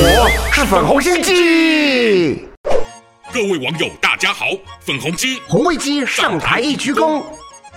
我是粉红心机。各位网友，大家好，粉红鸡红卫鸡上台一鞠躬。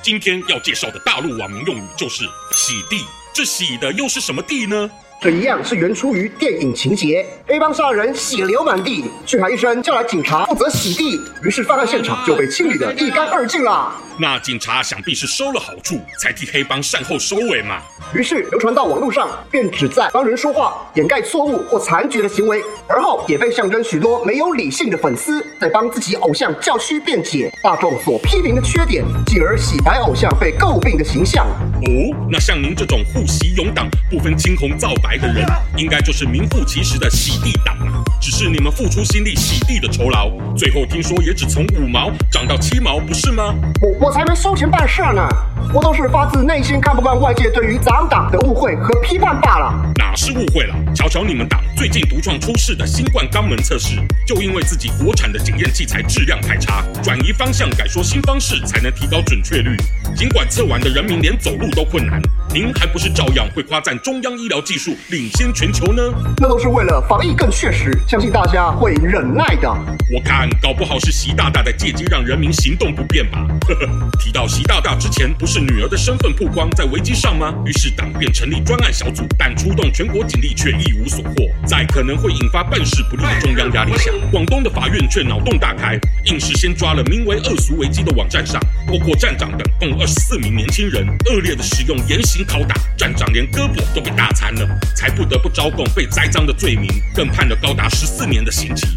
今天要介绍的大陆网民用语就是“洗地”，这洗的又是什么地呢？这一样是源出于电影情节，黑帮杀人血流满地，去喊一声叫来警察负责洗地，于是犯案现场就被清理得一干二净了。那警察想必是收了好处，才替黑帮善后收尾嘛。于是流传到网络上，便旨在帮人说话，掩盖错误或残局的行为，而后也被象征许多没有理性的粉丝在帮自己偶像叫屈辩解大众所批评的缺点，进而洗白偶像被诟病的形象。哦，那像您这种护洗勇党、不分青红皂白的人，应该就是名副其实的洗地党啊。只是你们付出心力洗地的酬劳，最后听说也只从五毛涨到七毛，不是吗？我我才没收钱办事呢，我都是发自内心看不惯外界对于咱党的误会和批判罢了。哪是误会了？瞧瞧你们党最近独创出世的新冠肛门测试，就因为自己国产的检验器材质量太差，转移方向改说新方式才能提高准确率。尽管测完的人民连走路都困难，您还不是照样会夸赞中央医疗技术领先全球呢？那都是为了防疫更确实，相信大家会忍耐的。我看搞不好是习大大在借机让人民行动不便吧。呵呵，提到习大大之前，不是女儿的身份曝光在危机上吗？于是党便成立专案小组，但出动全国警力却一无所获。在可能会引发办事不力的中央压力下，广东的法院却脑洞大开，硬是先抓了名为“恶俗危机”的网站上，包括站长等共二十四名年轻人，恶劣的使用严刑拷打，站长连胳膊都被打残了，才不得不招供被栽赃的罪名，更判了高达十四年的刑期。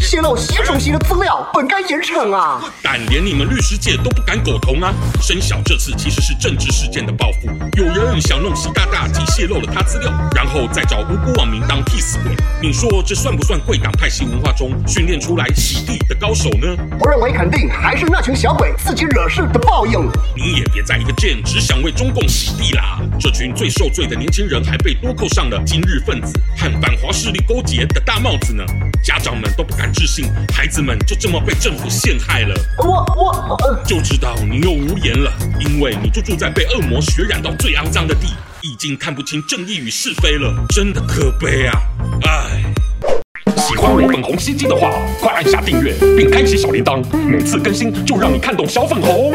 泄露习主席的资料，本该严惩啊！但连你们律师界都不敢苟同啊！生小这次其实是政治事件的报复，有人想弄习大大，既泄露了他资料，然后再找无辜网民当替死鬼。你说这算不算贵党派系文化中训练出来洗地的高手呢？我认为肯定还是那群小鬼自己惹事的报应。你也别在一个贱，只想为中共洗地啦！这群最受罪的年轻人还被多扣上了今日分子和反华势力勾结的大帽子呢。家长们都不敢置信，孩子们就这么被政府陷害了。我我、就知道你又无言了，因为你就住在被恶魔血染到最肮脏的地，已经看不清正义与是非了，真的可悲啊！唉，喜欢我粉红心机的话，快按下订阅并开启小铃铛，每次更新就让你看懂小粉红。